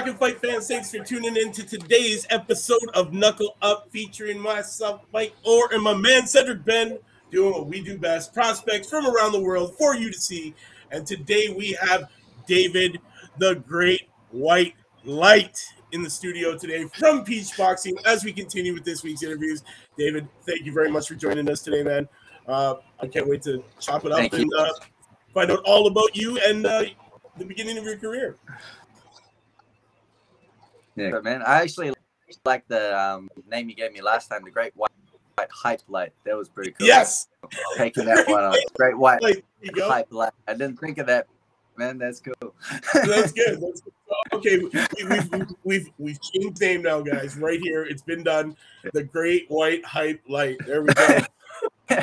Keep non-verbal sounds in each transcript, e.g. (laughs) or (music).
talking fight fans? Thanks for tuning in to today's episode of Knuckle Up featuring myself, Mike Orr, and my man Cedric Ben doing what we do best prospects from around the world for you to see. And today we have David, the Great White Light, in the studio today from Peach Boxing as we continue with this week's interviews. David, thank you very much for joining us today, man. Uh, I can't wait to chop it up Thank and uh, find out all about you and uh, the beginning of your career. Yeah, man. I actually like the um, name you gave me last time, the Great White, white Hype Light. That was pretty cool. Yes, taking that one on. (laughs) Great White like, there you go. Hype Light. I didn't think of that, man. That's cool. That's good. (laughs) That's good. Okay, we, we've, we've we've we've changed name now, guys. Right here, it's been done. The Great White Hype Light. There we go. (laughs)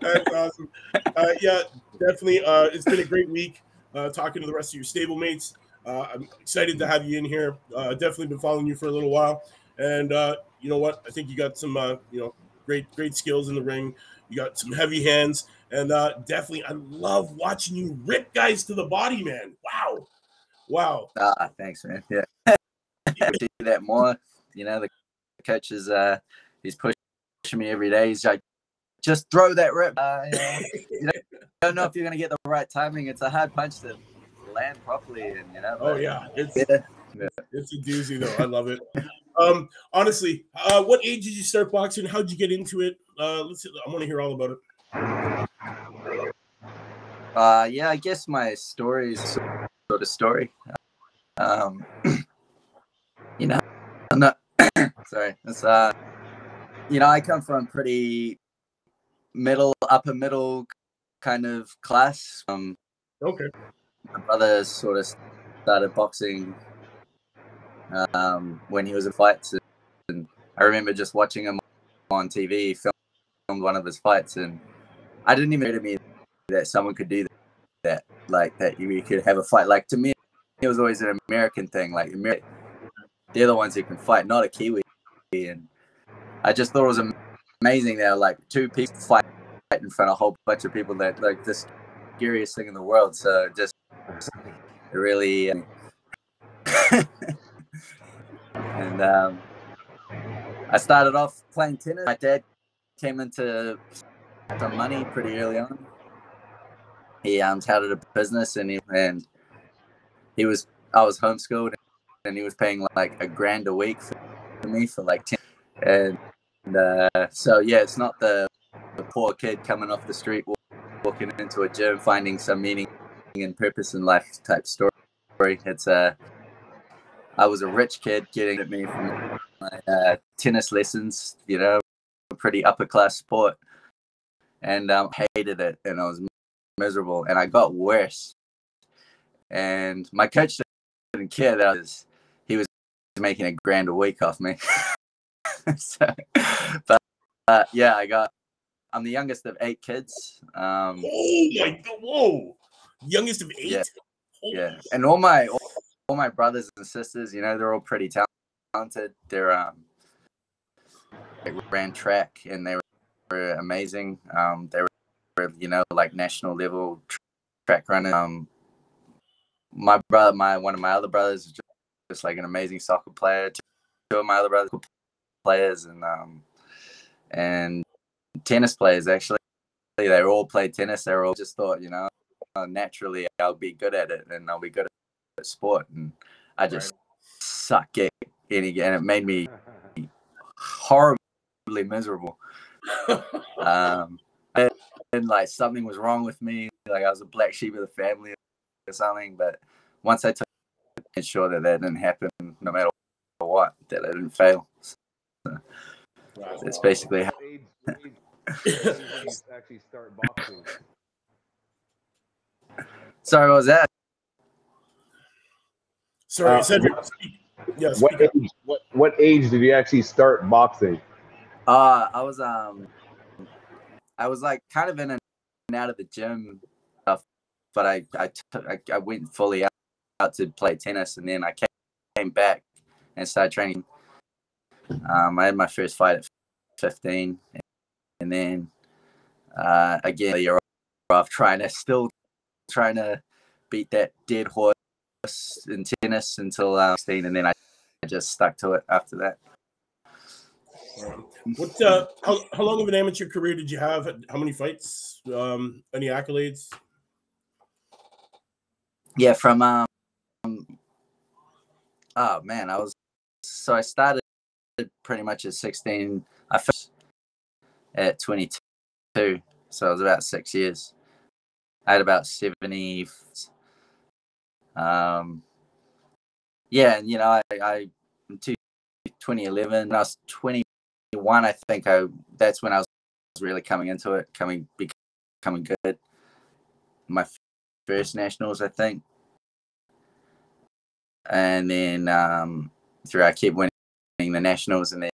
That's awesome. Uh, yeah, definitely. Uh, it's been a great week uh, talking to the rest of your stablemates. Uh, I'm excited to have you in here. Uh, definitely been following you for a little while, and uh, you know what? I think you got some uh, you know great great skills in the ring. You got some heavy hands, and uh, definitely I love watching you rip guys to the body, man. Wow, wow. Ah, thanks, man. Yeah. (laughs) do that more. You know, the coach is uh he's pushing me every day. He's like, just throw that rip. Uh, you know, you don't, don't know if you're gonna get the right timing. It's a hard punch to land properly, and you know. Oh yeah, it's Yeah. it's a doozy though. I love it. Um, honestly, uh, what age did you start boxing? How'd you get into it? Uh, let's. I want to hear all about it. Uh, yeah, I guess my story is sort of story. Um, (clears throat) you know, I'm not (clears throat) sorry. It's uh, you know, I come from pretty middle, upper middle kind of class. Um, Okay. My brother sort of started boxing um, when he was in fights, and I remember just watching him on TV. Filmed, one of his fights, and I didn't even know to me that someone could do that, like that you could have a fight. Like to me, it was always an American thing. Like they're the ones who can fight, not a Kiwi. And I just thought it was amazing that like two people fight in front of a whole bunch of people. That like this scariest thing in the world. So just really. um, (laughs) and um, I started off playing tennis. My dad came into some money pretty early on. He um started a business and he and he was I was homeschooled and he was paying like a grand a week for, me for like ten and, uh, so yeah it's not the, the poor kid coming off the street walking into a gym finding some meaning and purpose in life type story it's uh I was a rich kid getting at me from my uh, tennis lessons you know a pretty upper class sport and um, hated it and I was miserable and I got worse. And my coach didn't care that I was he was making a grand a week off me. (laughs) so, but uh, yeah, I got I'm the youngest of eight kids. Um, Oh my god! Whoa, youngest of eight. Yeah. Holy yeah, and all my all, all my brothers and sisters, you know, they're all pretty talented. They're um, they ran track and they were, amazing. Um, they were, you know, like national level track runner. Um, my brother, my one of my other brothers, is just, just like an amazing soccer player. Two of my other brothers were players and um, and tennis players actually. They all played tennis. They were all just thought, you know, uh, naturally I'll be good at it and I'll be good at sport. And I just suck at any, and it made me (laughs) horribly miserable. (laughs) Um, and, and like something was wrong with me, like I was a black sheep of the family or something. But once I took made sure that that didn't happen, no matter what, that I didn't fail. Wow. It's basically how. (laughs) Actually start boxing? Sorry, what was that? Sorry, Uh, Cedric. what- speak. Yes. What age? What what age did you actually start boxing? Uh, I was um, I was like kind of in and out of the gym stuff, but I I, took, I, I went fully out, out to play tennis, and then I came, came back and started training. Um, I had my first fight at 15, and then uh, again a year off trying to still trying to beat that dead horse in tennis until uh, 16, and then I just stuck to it after that. Um, what? Uh, how, how long of an amateur career did you have? How many fights? Um, any accolades? Yeah, from um, oh man, I was so I started pretty much at 16. I finished at 22, so it was about six years. Had about 70. Um, yeah, and you know, I, I in 2011, I was 21. I think I that's when I was really coming into it, coming becoming good. My first nationals, I think, and then um, through I kept winning the nationals, and then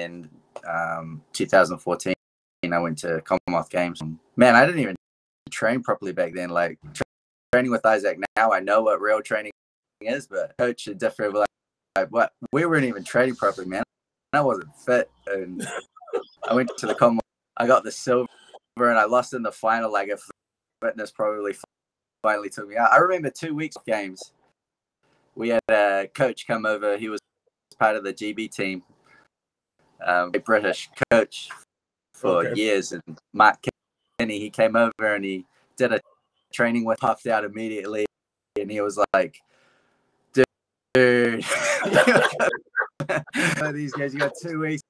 in um, 2014 I went to Commonwealth Games. Man, I didn't even train properly back then. Like training with Isaac now, I know what real training is, but coach is different. Like, like what we weren't even training properly, man. I wasn't fit, and I went to the Commonwealth. I got the silver, and I lost in the final. Like if fitness probably finally took me out. I remember two weeks of games. We had a coach come over. He was part of the GB team, um, a British coach for okay. years, and Mark Kenny. He came over and he did a training with puffed out immediately, and he was like, "Dude, these guys, you got two weeks."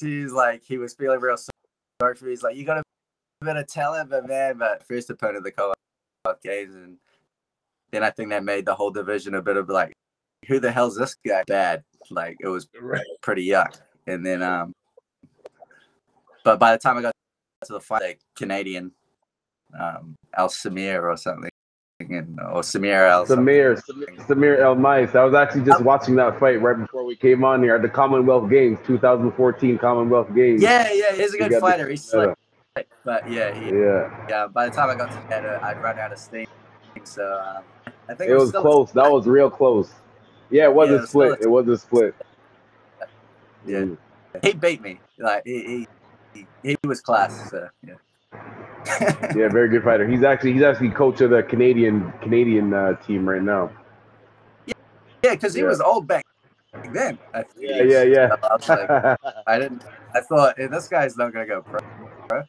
He's like, he was feeling real sorry for me. He's like, "You got a bit of talent, but man, but first opponent of the co-op games, and then I think that made the whole division a bit of like, who the hell's this guy? Bad. Like it was right. pretty yuck. And then, um, but by the time I got to the fight, like Canadian, um, Al Samir or something, and, or Samir Al Samir, Samir, Samir El Mais. I was actually just watching that fight right before we came on here at the Commonwealth Games, 2014 Commonwealth Games. Yeah, yeah, he's a good fighter. He's slick, but yeah, he, yeah, yeah. By the time I got to uh, I'd run out of steam. So um, I think it, was, was close. That was real close. Yeah, it was yeah, a split. It was a split. Yeah, mm. he beat me. Like he, he, he was class. So yeah. yeah, very good fighter. He's actually he's actually coach of the Canadian Canadian uh, team right now. Yeah, yeah, because he yeah. was old back then. yeah, yeah, yeah. I, like, (laughs) I didn't. I thought hey, this guy's not gonna go pro. (laughs)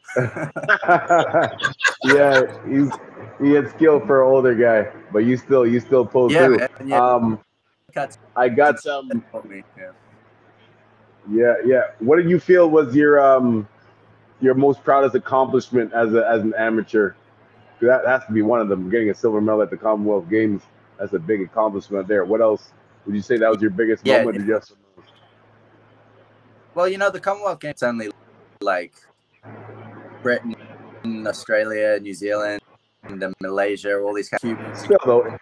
yeah, he's he had skill for an older guy, but you still you still pull yeah, through. Man, yeah. Um, I got some. Yeah. yeah, yeah. What did you feel was your um your most proudest accomplishment as a as an amateur? That has to be one of them. Getting a silver medal at the Commonwealth Games. That's a big accomplishment there. What else would you say that was your biggest yeah, moment? Yes. Well, you know, the Commonwealth Games only like Britain, Australia, New Zealand, and Malaysia, all these of Still, though,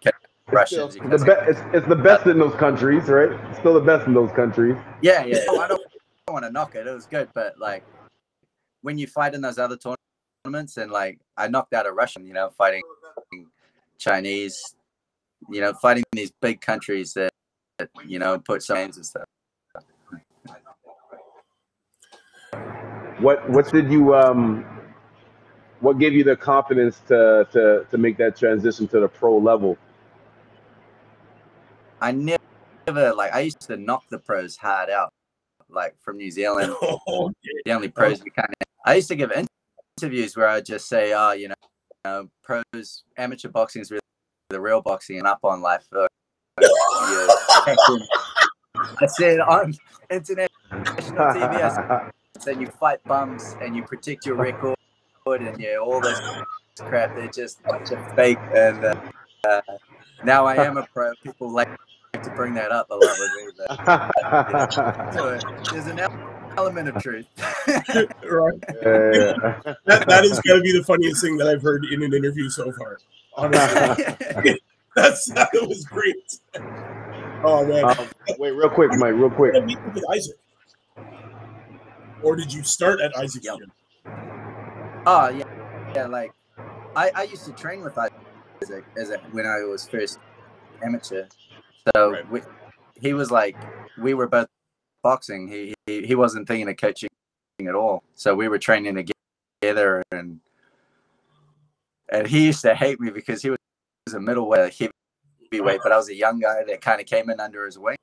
Russians. It's, the be- it's, it's the best in those countries, right? It's still the best in those countries. Yeah, yeah. I don't, don't want to knock it. It was good, but like when you fight in those other tournaments, and like I knocked out a Russian, you know, fighting Chinese, you know, fighting these big countries that, that you know put some names and stuff. What what did you um what gave you the confidence to to to make that transition to the pro level? I never like I used to knock the pros hard out, like from New Zealand. (laughs) Oh, the only pros we kind of. I used to give interviews where I'd just say, "Oh, you know, you know pros, amateur boxing is really the real boxing, and up on life." (laughs) I said on international TV, I said (laughs) you fight bums and you protect your record, and yeah, all this crap. They're just a bunch of fake. And uh, uh, now I am a pro. People like to bring that up a lot with me, but (laughs) so there's an element of truth. (laughs) right. Yeah. that, that is going to be the funniest thing that I've heard in an interview so far. Honestly, (laughs) that's that was great. Oh man! Um, wait, real quick, Mike. Real quick. With Isaac, or did you start at Isaac? Yep. Oh yeah, yeah. Like I, I used to train with Isaac as a, when I was first amateur. So right. we, he was like, we were both boxing. He, he he wasn't thinking of coaching at all. So we were training together, and and he used to hate me because he was a middleweight, heavy heavyweight, but I was a young guy that kind of came in under his wing.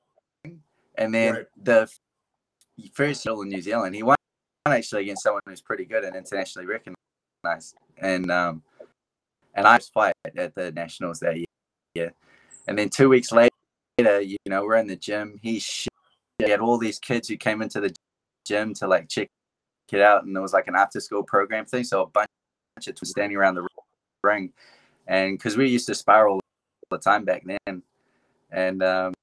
And then right. the first year in New Zealand, he won actually against someone who's pretty good and internationally recognized. And um, and I was fight at the nationals that year. And then two weeks later, you know, we're in the gym. He, he had all these kids who came into the gym to like check it out, and there was like an after school program thing. So a bunch of bunch of standing around the ring, and because we used to spiral all the time back then, and um,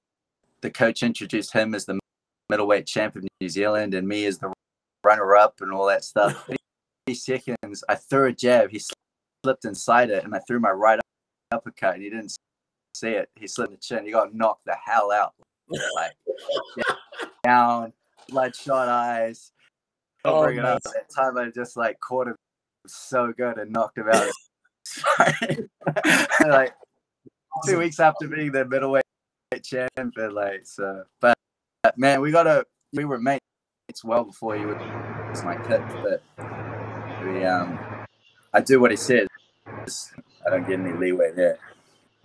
the coach introduced him as the middleweight champ of New Zealand, and me as the runner up, and all that stuff. (laughs) seconds, I threw a jab. He slipped inside it, and I threw my right uppercut, and he didn't see it. He slipped the chin. He got knocked the hell out, (laughs) like down, bloodshot eyes. Oh, bring it up. That time I just like caught him so good and knocked him out. (laughs) (laughs) like two weeks after being the middleweight champ, and like so. But man, we gotta. We were mates well before he was my kid, but we um I do what he says. I don't get any leeway there.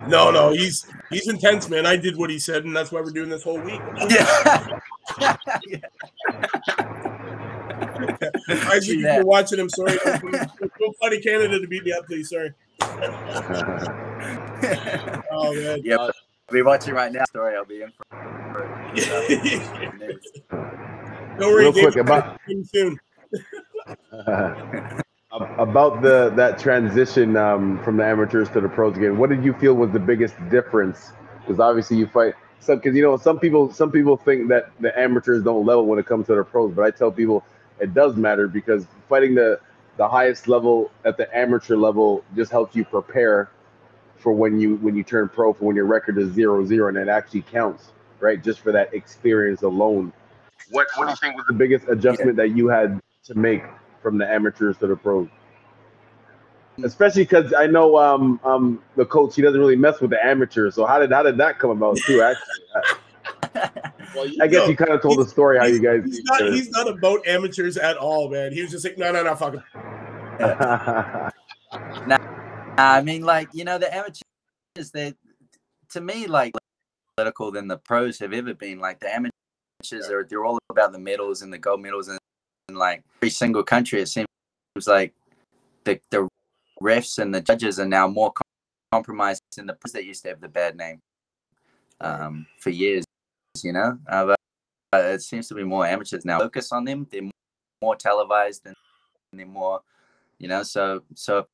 No, no, he's he's intense, man. I did what he said, and that's why we're doing this whole week. Yeah. I see you watching him. Sorry, (laughs) go funny Canada to beat me up, please. Sorry. (laughs) oh man. Yeah, I'll be watching right now. Story, I'll be in for. (laughs) Don't worry, Real quick about soon. About the that transition um, from the amateurs to the pros again. What did you feel was the biggest difference? Because obviously you fight some because you know some people some people think that the amateurs don't level when it comes to the pros, but I tell people it does matter because fighting the the highest level at the amateur level just helps you prepare for when you when you turn pro for when your record is zero zero and it actually counts right just for that experience alone what what do you think was the biggest adjustment yeah. that you had to make from the amateurs to the pros. Especially because I know um, um, the coach he doesn't really mess with the amateurs. So how did how did that come about too? Actually, well, I guess know, you kind of told the story how you guys. He's not, he's not about amateurs at all, man. He was just like, no, no, no, fuck him. (laughs) nah, I mean, like you know, the amateurs they to me like political than the pros have ever been. Like the amateurs are they're all about the medals and the gold medals and in like every single country, it seems like the the refs and the judges are now more compromised than the that used to have the bad name um, for years. You know, uh, but it seems to be more amateurs now. Focus on them; they're more televised and they're more, you know. So so if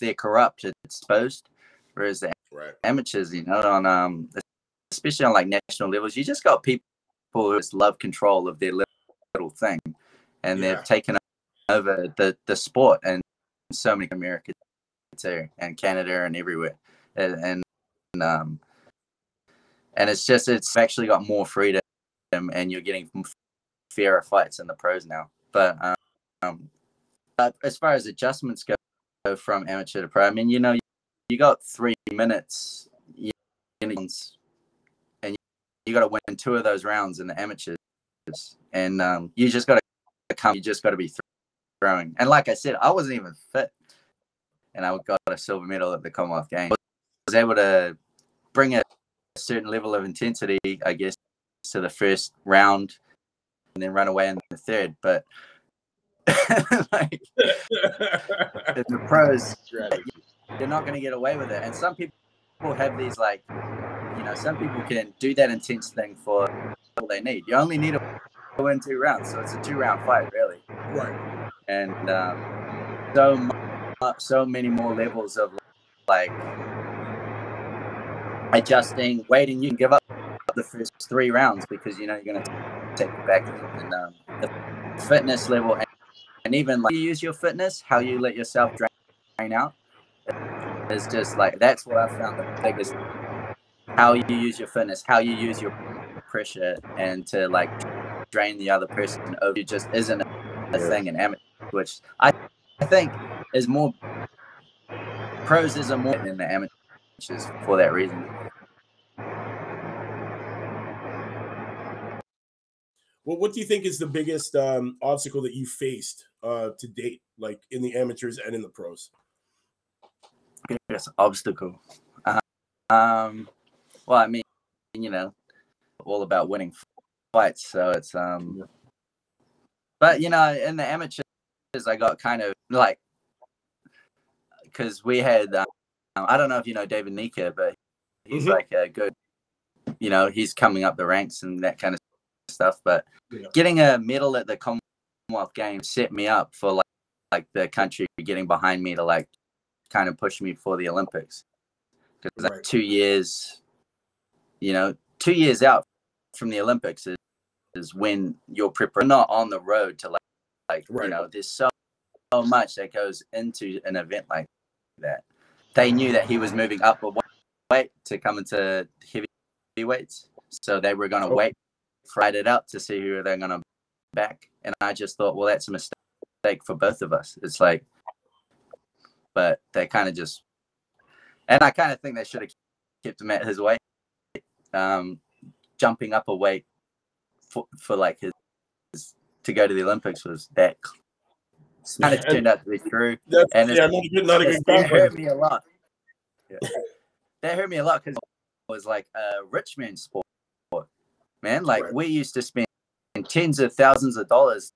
they're corrupt, it's exposed. Whereas the right. amateurs, you know, on um, especially on like national levels, you just got people who just love control of their little thing and yeah. they've taken over the the sport and so many Americans too, and Canada and everywhere, and, and um, and it's just it's actually got more freedom, and you're getting fairer fights in the pros now. But um, but as far as adjustments go from amateur to pro, I mean, you know, you got three minutes, and you got to win two of those rounds in the amateurs, and um, you just got to come, you just got to be throwing. And like I said, I wasn't even fit, and I got a silver medal at the Commonwealth Games. I was able to bring a certain level of intensity, I guess, to the first round, and then run away in the third. But (laughs) like (laughs) the pros, you're not going to get away with it. And some people have these like, you know, some people can do that intense thing for all they need. You only need a win two rounds, so it's a two round fight, really. Right. And um, so much, so many more levels of like adjusting, waiting. You can give up the first three rounds because you know you're going to take it back. And um, the fitness level, and, and even like you use your fitness, how you let yourself drain, drain out, is just like that's what I found the biggest. How you use your fitness, how you use your pressure, and to like drain the other person over It just isn't a yeah. thing in amateur, which I, I think is more pros is a more than the amateurs for that reason. Well, what do you think is the biggest um, obstacle that you faced uh, to date, like in the amateurs and in the pros? Biggest obstacle. Uh, um, well, I mean, you know, all about winning fights. So it's um, but you know, in the amateurs, I got kind of like because we had um, I don't know if you know David Nyika, but he's mm-hmm. like a good, you know, he's coming up the ranks and that kind of stuff. But yeah. getting a medal at the Commonwealth Games set me up for like like the country getting behind me to like kind of push me for the Olympics because right. like two years, you know, two years out from the Olympics is, is when you're prepared not on the road to like like right. you know there's so, so much that goes into an event like that. They knew that he was moving up a weight to come into heavyweights, so they were going to oh. wait, fight it out to see who they're going to back. And I just thought, well, that's a mistake for both of us. It's like, but they kind of just, and I kind of think they should have kept him at his weight. Um, jumping up a weight for, for like his, his to go to the Olympics was that kind of turned out to be true. And yeah, not a good, not a good that hurt me a lot. Yeah. that hurt me a lot because it was like a rich man sport, man. Like right. we used to spend tens of thousands of dollars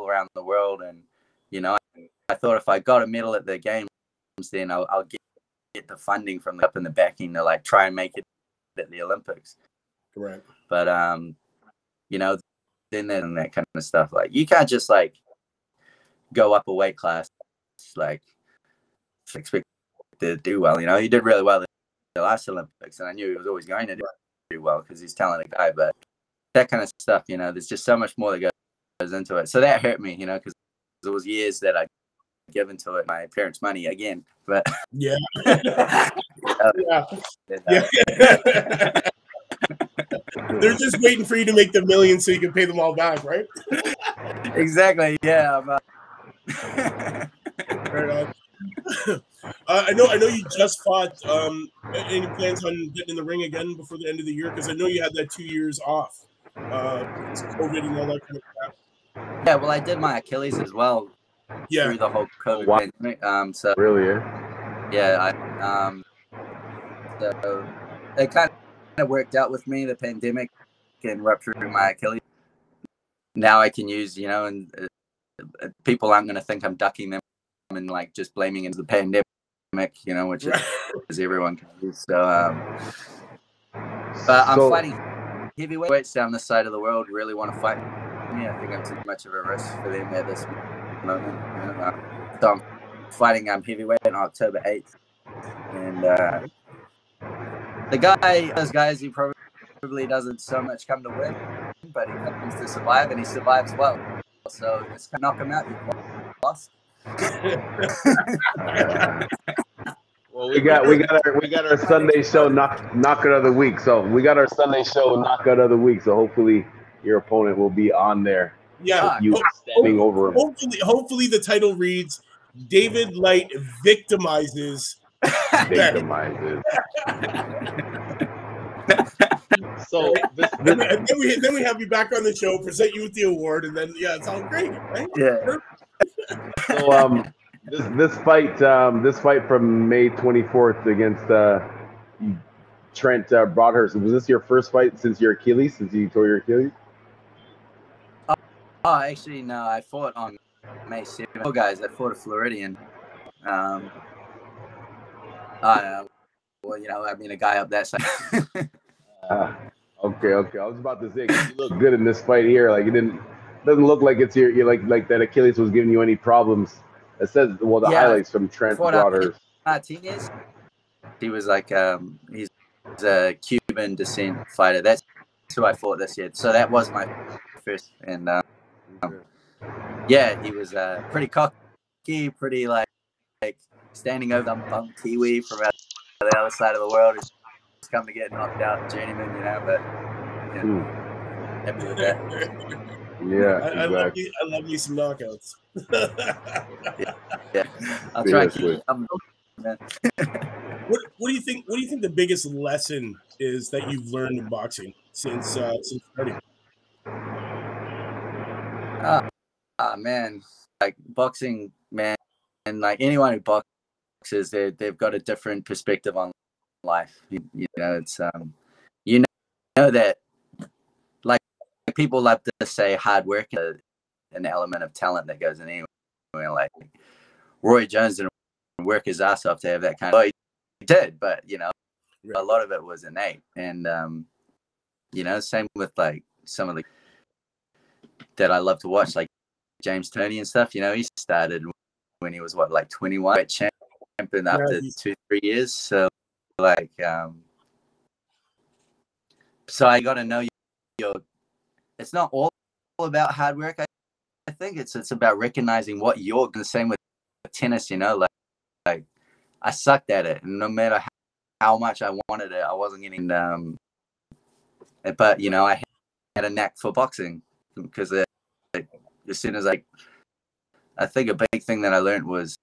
around the world, and you know, I, I thought if I got a medal at the games, then I'll, I'll get, get the funding from the up in the backing to like try and make it at the Olympics. Right. But um, you know, then and that kind of stuff. Like you can't just like go up a weight class, like expect to do well. You know, he did really well the last Olympics, and I knew he was always going to do well because he's a talented guy. But that kind of stuff, you know, there's just so much more that goes into it. So that hurt me, you know, because it was years that I given to it my parents' money again. But yeah, (laughs) yeah. (laughs) yeah. (laughs) They're just waiting for you to make the million so you can pay them all back, right? exactly. Yeah. Uh... right on. Uh, I know. I know you just fought. Um, any plans on getting in the ring again before the end of the year? Because I know you had that two years off, uh, COVID and all that kind of crap. Yeah, well, I did my Achilles as well. Yeah. Through the whole COVID wow. pandemic. Um, so really, yeah. Yeah, I um, so it kind of worked out with me. The pandemic and rupturing my Achilles. Now I can use, you know, and uh, people aren't going to think I'm ducking them and like just blaming it the pandemic, you know, which is, (laughs) everyone can use. So, um, but I'm so, fighting heavyweights down this side of the world. Really want to fight me. I think I'm too much of a risk for them at this moment. You know? uh, so I'm fighting um, heavyweight on October 8th, and uh, the guy, those guys, he probably doesn't so much come to win, but he comes to survive, and he survives well. So just knock him out, you lost. well, we got we got our we got our Sunday show knock knockout of the week. So we got our Sunday show knockout of the week. So hopefully your opponent will be on there. Yeah, you standing over him. Hopefully, hopefully the title reads David Light victimizes. Victimizes. (laughs) so this, (laughs) this, and then we then we have you back on the show, present you with the award, and then yeah, it's all great, right? Yeah so um, this this fight um, this fight from May 24th against uh, Trent uh, Broadhurst was this your first fight since your Achilles since you tore your Achilles? Uh, oh, actually no, I fought on May 7th. Oh, guys, I fought a Floridian. Um, Know. Well, you know, I mean, a guy up that side. (laughs) uh, okay, okay. I was about to say you look good in this fight here. Like you didn't doesn't look like it's your, you like like that Achilles was giving you any problems. It says well the yeah, highlights from Trent Broadhurst. Martinez. He was like um he's a Cuban descent fighter. That's who I fought this year. So that was my first and um, yeah, he was uh, pretty cocky, pretty like like standing over the bum Kiwi from the other side of the world. He's come to get knocked out, journeyman, you know. But yeah, mm. happy with that. Yeah, I, exactly. I, love you. I love you some knockouts. yeah, yeah, (laughs) I'll try to keep them. (laughs) what, what do you think? What do you think the biggest lesson is that you've learned in boxing since uh, since starting? Ah, uh, man, like boxing, man, and like anyone who boxes, they they've got a different perspective on life. You, you know, it's um, you know know that like people love to say hard work is an element of talent that goes in anywhere. Like Roy Jones didn't work his ass off to have that kind of. Well, he did, but you know, a lot of it was innate, and um, you know, same with like some of the that I love to watch, like James Toney and stuff. You know, he started when he was what like 21, champion after yeah, two three years. So like, um, so I got to know your. It's not all about hard work. I, I think it's it's about recognizing what you're the same with tennis. You know, like like I sucked at it, and no matter how, how much I wanted it, I wasn't getting. Um, but you know, I had a knack for boxing because it, it, as soon as I, I think a big thing that I learned was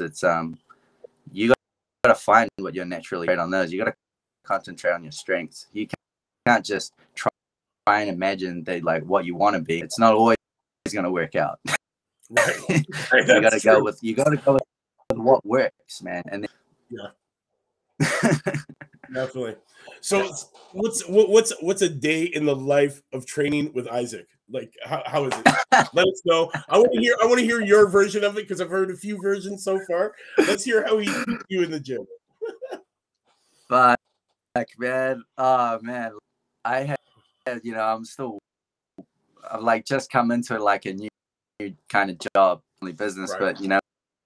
it's um, you got to find what you're naturally great on those. You got to concentrate on your strengths. You can't just try, try and imagine that like what you want to be. It's not always going to work out. (laughs) Right. you got to go with you got to go with what works, man. And then- yeah, (laughs) definitely. So, what's what's what's a day in the life of training with Isaac? Like, how, how is it? (laughs) Let us know. I want to hear. I want to hear your version of it because I've heard a few versions so far. Let's hear how he you in the gym. but man, oh man, I had you know I'm still I've like just come into like a new, new kind of job, business, right. but you know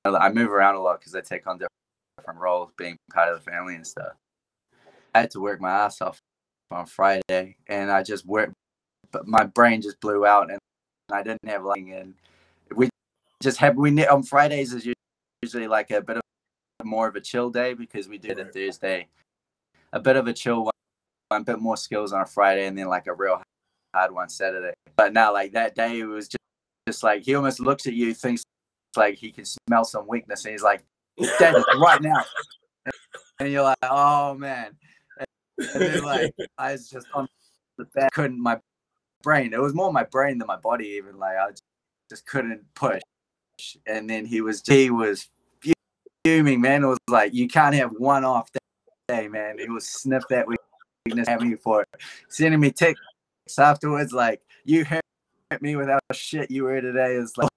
I move around a lot because I take on different roles, being part of the family and stuff. I had to work my ass off on Friday, and I just worked, but my brain just blew out, and I didn't have like, and we just have we on Fridays is usually like a bit of more of a chill day because we do it Thursday, a bit of a chill one, a bit more skills on a Friday, and then like a real hard one Saturday. But now, like that day, it was just just like he almost looks at you, thinks like he can smell some weakness, and he's like, "Dennis, right now," and you're like, "Oh man." And then like (laughs) I was just on the bed, couldn't my brain. It was more my brain than my body. Even like I just couldn't push. And then he was he was fuming, man. It was like you can't have one off day, man. He was sniff that weakness at me for sending me texts afterwards, like you hurt me without shit you were today. Is like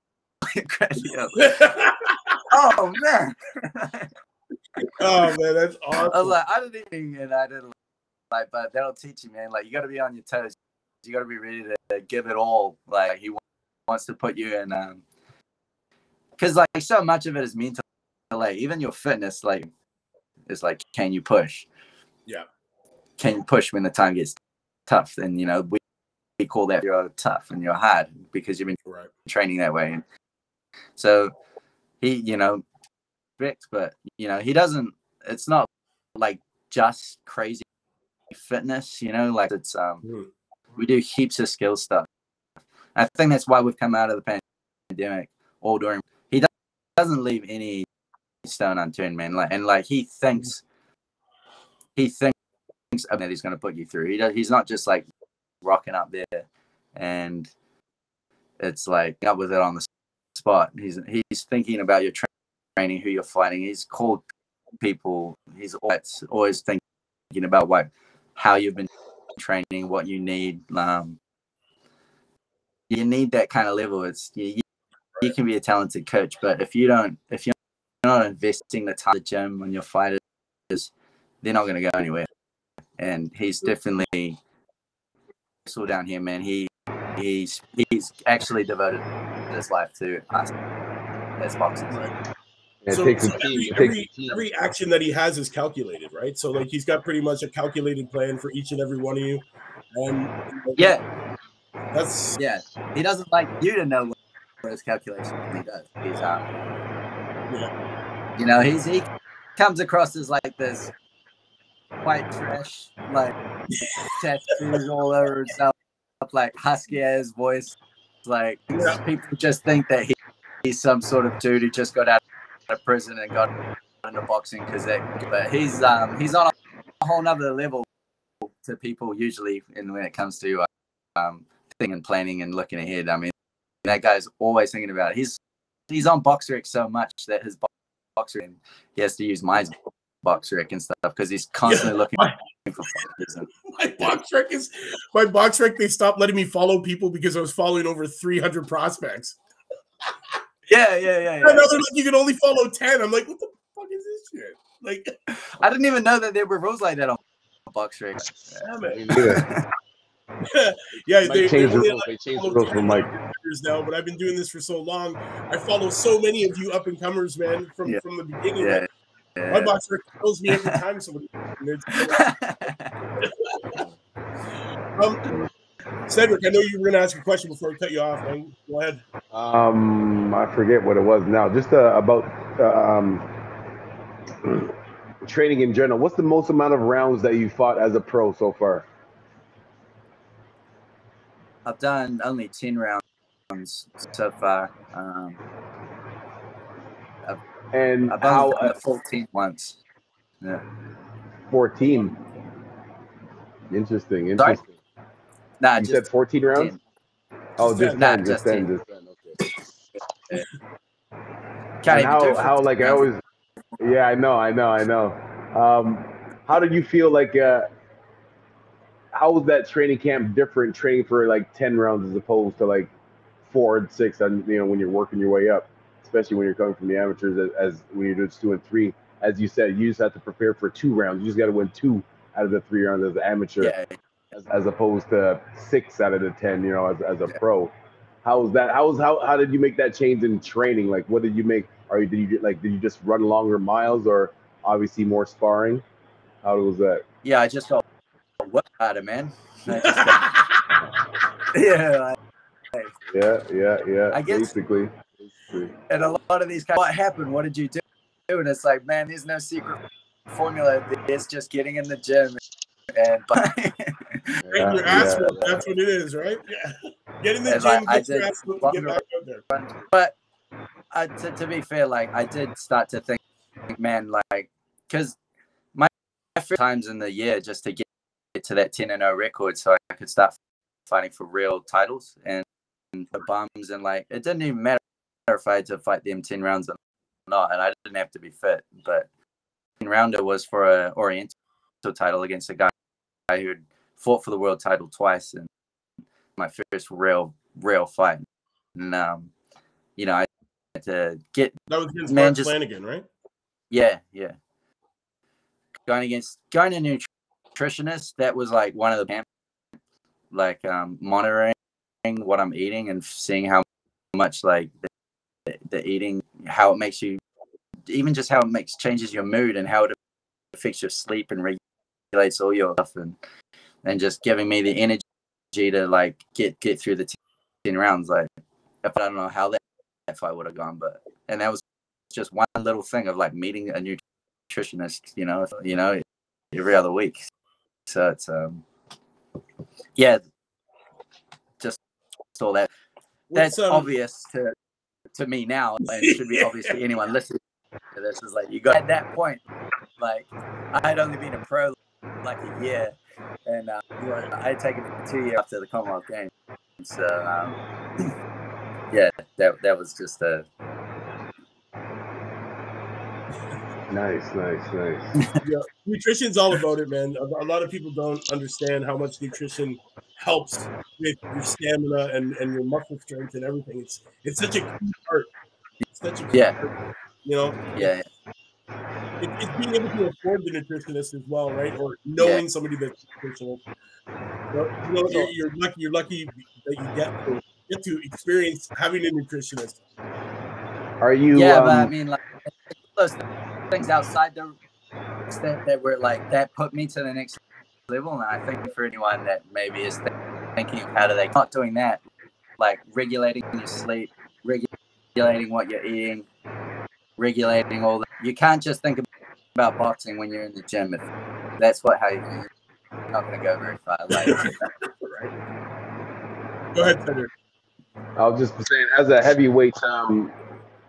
(laughs) (laughs) oh man. oh man, that's awesome. I was like, I didn't even, and I didn't like, but that'll teach you, man. Like, you got to be on your toes. You got to be ready to give it all. Like, he wants to put you in, um, because like so much of it is mental. Like, even your fitness, like, is like, can you push? Yeah. Can you push when the time gets tough? And you know, we, we call that you're tough and you're hard because you've been right. training that way. And so he, you know, but you know, he doesn't. It's not like just crazy fitness, you know, like it's um, mm. we do heaps of skill stuff. I think that's why we've come out of the pandemic all during. He doesn't leave any stone unturned, man. Like and like he thinks, he thinks that he's going to put you through. He does, he's not just like rocking up there and it's like up with it on the spot. He's he's thinking about your training, who you're fighting. He's called people. He's always always thinking about what how you've been training, what you need. Um, you need that kind of level. It's you, you can be a talented coach, but if you don't, if you're not investing the time in the gym on your fighters, they're not going to go anywhere. And he's definitely so down here, man. He he's he's actually devoted his life to us as boxers. Yeah, so, so every, every, every, action that he has is calculated, right? So like he's got pretty much a calculated plan for each and every one of you. And yeah, that's yeah. He doesn't like you to know what his calculation he does. He's um, yeah. You know, he's he comes across as like this white trash, like (laughs) tattoos all over himself, like husky ass voice. Like yeah. people just think that he, he's some sort of dude who just got out of prison and got into boxing because that. But he's um he's on a whole nother level to people usually, and when it comes to um thinking and planning and looking ahead. I mean, that guy's always thinking about it. He's he's on BoxRec so much that his boxer he has to use my BoxRec and stuff because he's constantly looking for fighters. (laughs) my BoxRec is my BoxRec. They stopped letting me follow people because I was following over 300 prospects. (laughs) Yeah, yeah, yeah. yeah. And now they're like, you can only follow 10. I'm like, what the fuck is this shit? Like, I didn't even know that there were rules like that on BoxRec. damn it. Yeah. (laughs) yeah, Mike they, they changed the only rules. allow They changed the rules for 10 Mike. years now, but I've been doing this for so long. I follow so many of you up and comers, man, from Yeah. from the beginning. Yeah. My yeah. box kills me every time somebody. (laughs) (laughs) um, Cedric, I know you were going to ask a question before I cut you off. Man. Go ahead. Um, I forget what it was now. Just uh, about uh, um, training in general. What's the most amount of rounds that you fought as a pro so far? I've done only 10 rounds so far. Um, And I've how done the 14 once. Yeah. 14? Interesting. Sorry? Nah, You just said 14 rounds? 10. Oh, just 10. Nah, just just 10. 10. Just 10. Okay. Do how, how, like, I always, yeah, I know, I know, I know. Um, how did you feel like, uh, how was that training camp different training for like 10 rounds as opposed to like four and six and you know when you're working your way up especially when you're coming from the amateurs as, as when you're just doing three as you said you just have to prepare for two rounds you just got to win two out of the three rounds as an amateur Yeah, as, as opposed to six out of the 10 you know as, as a Yeah. pro how was that how was how, how did you make that change in training like what did you make or did you like did you just run longer miles or obviously more sparring how was that yeah, I just got work harder, man. I just got- (laughs) (laughs) yeah, like, yeah yeah yeah I guess- basically, and a lot of these guys, what happened? What did you do? And it's like, man, there's no secret formula. It's just getting in the gym and (laughs) Yeah, your ass yeah, whooped, That's what it is, right? (laughs) Yeah. Get in the And, gym, like, I get your ass whooped, get back out there. but uh, to, to be fair, like I did start to think, man, like because my, my first times in the year just to get, get to that ten and zero record, so I could start fighting for real titles and, and the bums and like it didn't even matter if I had to fight them ten rounds or not, and I didn't have to be fit, but ten rounder was for a Oriental title against a guy who had fought for the world title twice and my first real real fight, and um, you know I had to get That was against Man, Mark just- Flanagan, right? yeah, yeah. Going against going to nutritionist, that was like one of the like um, monitoring what I'm eating and seeing how much like the, the eating, how it makes you, even just how it makes changes your mood and how it affects your sleep and regulates all your stuff and and just giving me the energy to like get get through the 10 rounds. Like if I don't know how that, that fight would have gone, but and that was just one little thing of like meeting a nutritionist, you know, you know, every other week. So it's um, yeah, just all that. That's um, obvious to to me now, and should be obvious to anyone (laughs) listening to this. Is like you got at that point, like I had only been a pro like a year, and uh, I had taken it two years after the Commonwealth Games. So um, (clears throat) yeah, that that was just a Nice, nice, nice. (laughs) yeah, nutrition's all about it, man. A, a lot of people don't understand how much nutrition helps with your stamina and, and your muscle strength and everything. It's it's such a key part. It's such a key Yeah. part, you know. yeah, It, it's being able to afford the nutritionist as well, right? Or knowing somebody that's nutritional. You know, you know, you're, you're lucky. You're lucky that you get to get to experience having a nutritionist. Are you? yeah, um, but I mean, like those things outside the that, that were like that put me to the next level, and I think for anyone that maybe is thinking of how do they not doing that, like regulating your sleep, regulating what you're eating, regulating all that. You can't just think about boxing when you're in the gym. If that's what how you, you're not going to go very far. Like, (laughs) Go ahead, Cedric. I was just saying, as a heavyweight, um,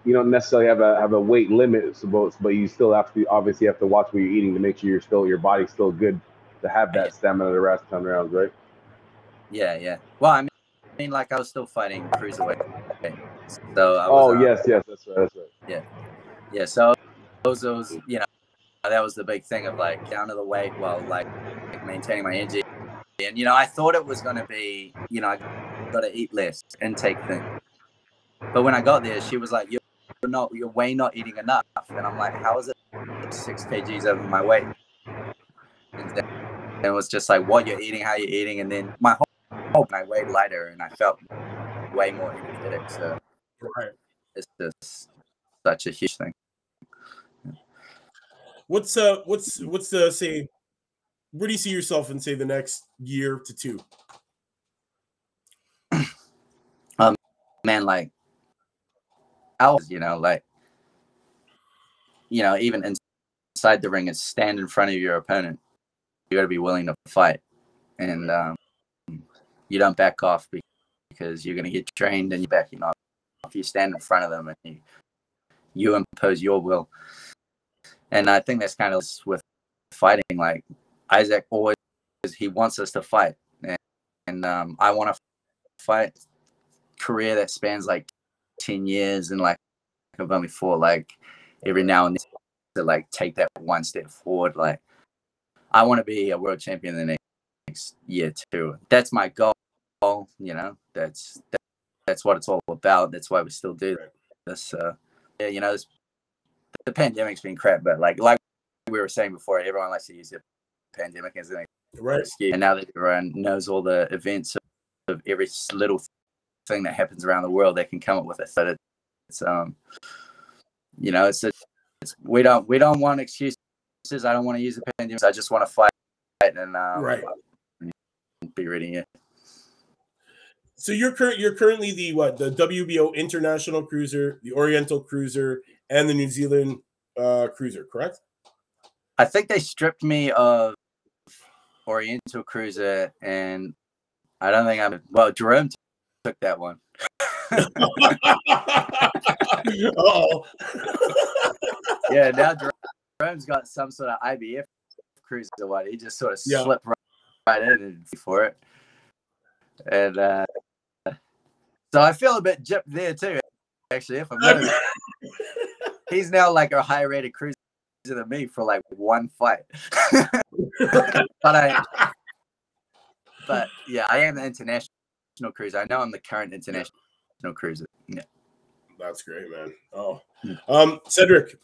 you don't necessarily have a have a weight limit, so but, but you still have to obviously have to watch what you're eating to make sure you're still your body's still good to have that stamina to last ten rounds, right? yeah, yeah. Well, I mean, I mean, like I was still fighting cruiserweight, so I was, Oh uh, yes, yes, that's right, that's right. Yeah, yeah so those those you know Uh, that was the big thing of like down to the weight while like maintaining my energy. And you know, I thought it was gonna be, you know, I gotta eat less, intake thing. But when I got there, she was like, "You're not, you're way not eating enough," and I'm like, "How is it six kgs over my weight?" And it was just like what you're eating, how you're eating, and then my whole, whole I weighed lighter and I felt way more energetic. So right. it's just such a huge thing. What's uh what's what's the say where do you see yourself in say the next year to two? (clears throat) um man like I was, you know, like you know, even inside the ring and stand in front of your opponent. You gotta be willing to fight. And um you don't back off because you're gonna get trained and you're backing off. If you stand in front of them and you, you impose your will and I think that's kind of with fighting. Like Isaac always, he wants us to fight, and, and um, I want to fight. Career that spans like ten years, and like I've only fought like every now and then to like take that one step forward. Like I want to be a world champion in the next year too. That's my goal. You know, that's that, that's what it's all about. That's why we still do this. Uh, yeah, you know, the pandemic's been crap, but like like we were saying before, everyone likes to use the pandemic as an right. excuse. And now that everyone knows all the events of, of, every little thing that happens around the world, they can come up with it. But it's um, you know, it's, a, it's we don't we don't want excuses. I don't want to use the pandemic. I just want to fight and um, right. be ready. So you're current. You're currently the what? The WBO International Cruiser, the Oriental Cruiser, and the New Zealand uh, Cruiser, correct? I think they stripped me of Oriental Cruiser, and I don't think I'm. Well, Jerome took that one. (laughs) oh. (laughs) yeah, now Jerome's got some sort of IBF cruiser one. He just sort of yeah. slipped right, right in for it, and uh, so I feel a bit gypped there too. Actually, if I'm (laughs) he's now like a higher rated cruiser than me for like one fight. (laughs) but I, but yeah, I am the international cruiser. I know I'm the current international cruiser. Yeah. That's great, man. Oh, hmm. um, Cedric,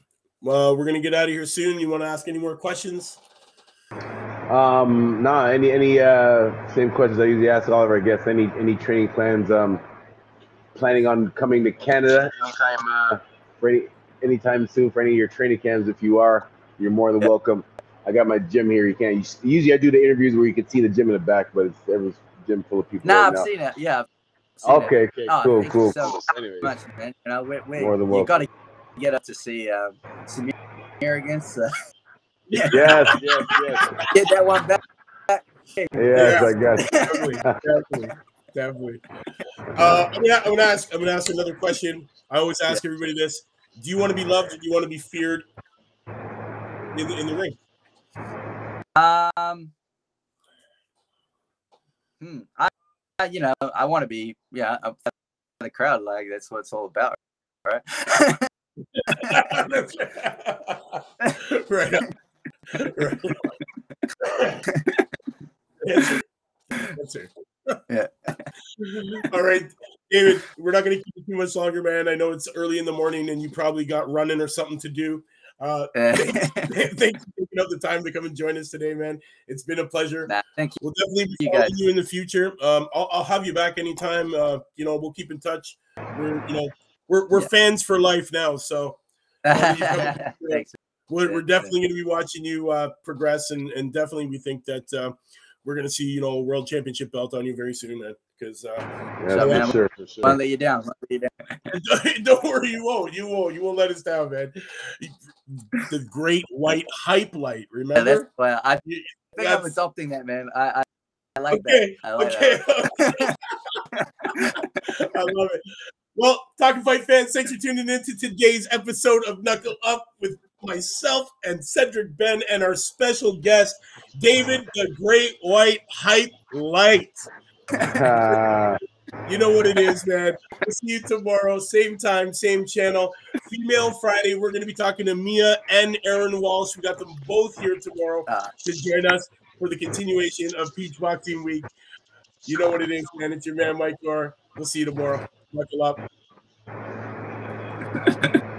well, we're gonna get out of here soon. You want to ask any more questions? Um, nah. Any any uh same questions I usually ask all of our guests. Any any training plans? Um, planning on coming to Canada anytime uh for any anytime soon for any of your training camps. If you are, you're more than welcome. I got my gym here. You can't. Usually, I do the interviews where you can see the gym in the back, but it's every gym full of people. Nah, right I've now. seen it. Yeah. Okay. Okay. Oh, cool. Cool. So much, man. You know, we, we, more than welcome. You got to get up to see uh, some arrogance. Uh, (laughs) yeah. Yes. Yes. Yes. Get that one back. Yes, yeah. I guess. Definitely. Definitely. Definitely. Uh, I'm gonna, I'm gonna ask. I'm gonna ask another question. I always ask everybody this: do you want to be loved or do you want to be feared in the, in the ring? Um, hmm, I, you know, I want to be, yeah, the crowd. Like that's what it's all about, right? (laughs) right. right. (laughs) That's it. Yeah. All right, David, we're not going to keep you too much longer, man. I know it's early in the morning and you probably got running or something to do. Uh, (laughs) (laughs) thanks for taking up the time to come and join us today, man. It's been a pleasure. Nah, thank you. We'll definitely be following you, you in the future. Um, I'll, I'll, have you back anytime. Uh, you know, we'll keep in touch. We're, you know, we're, we're yeah. fans for life now. So (laughs) uh. We're, we're definitely going to be watching you uh, progress, and, and definitely we think that uh, we're going to see you know a world championship belt on you very soon, man because uh, yeah, so, man, sure, for sure. I'll let you down. Let you down. (laughs) don't worry, you won't. You won't. You won't let us down, man. The great white hype light. Remember? Yeah, that's, well, I think that's, I'm adopting that, man. I, I, I like okay, that. I like okay. That. (laughs) I love it. Well, Talking Fight fans, thanks for tuning in to today's episode of Knuckle Up with myself and Cedric Benn and our special guest, David the Great White Hype Light. (laughs) you know what it is, man. We'll see you tomorrow, same time, same channel. Female Friday. We're going to be talking to Mia and Aaron Walsh. We got them both here tomorrow uh, to join us. for the continuation of Peach Boxing Week. You know what it is, man. It's your man, Mike Orr. We'll see you tomorrow. Buckle up. (laughs)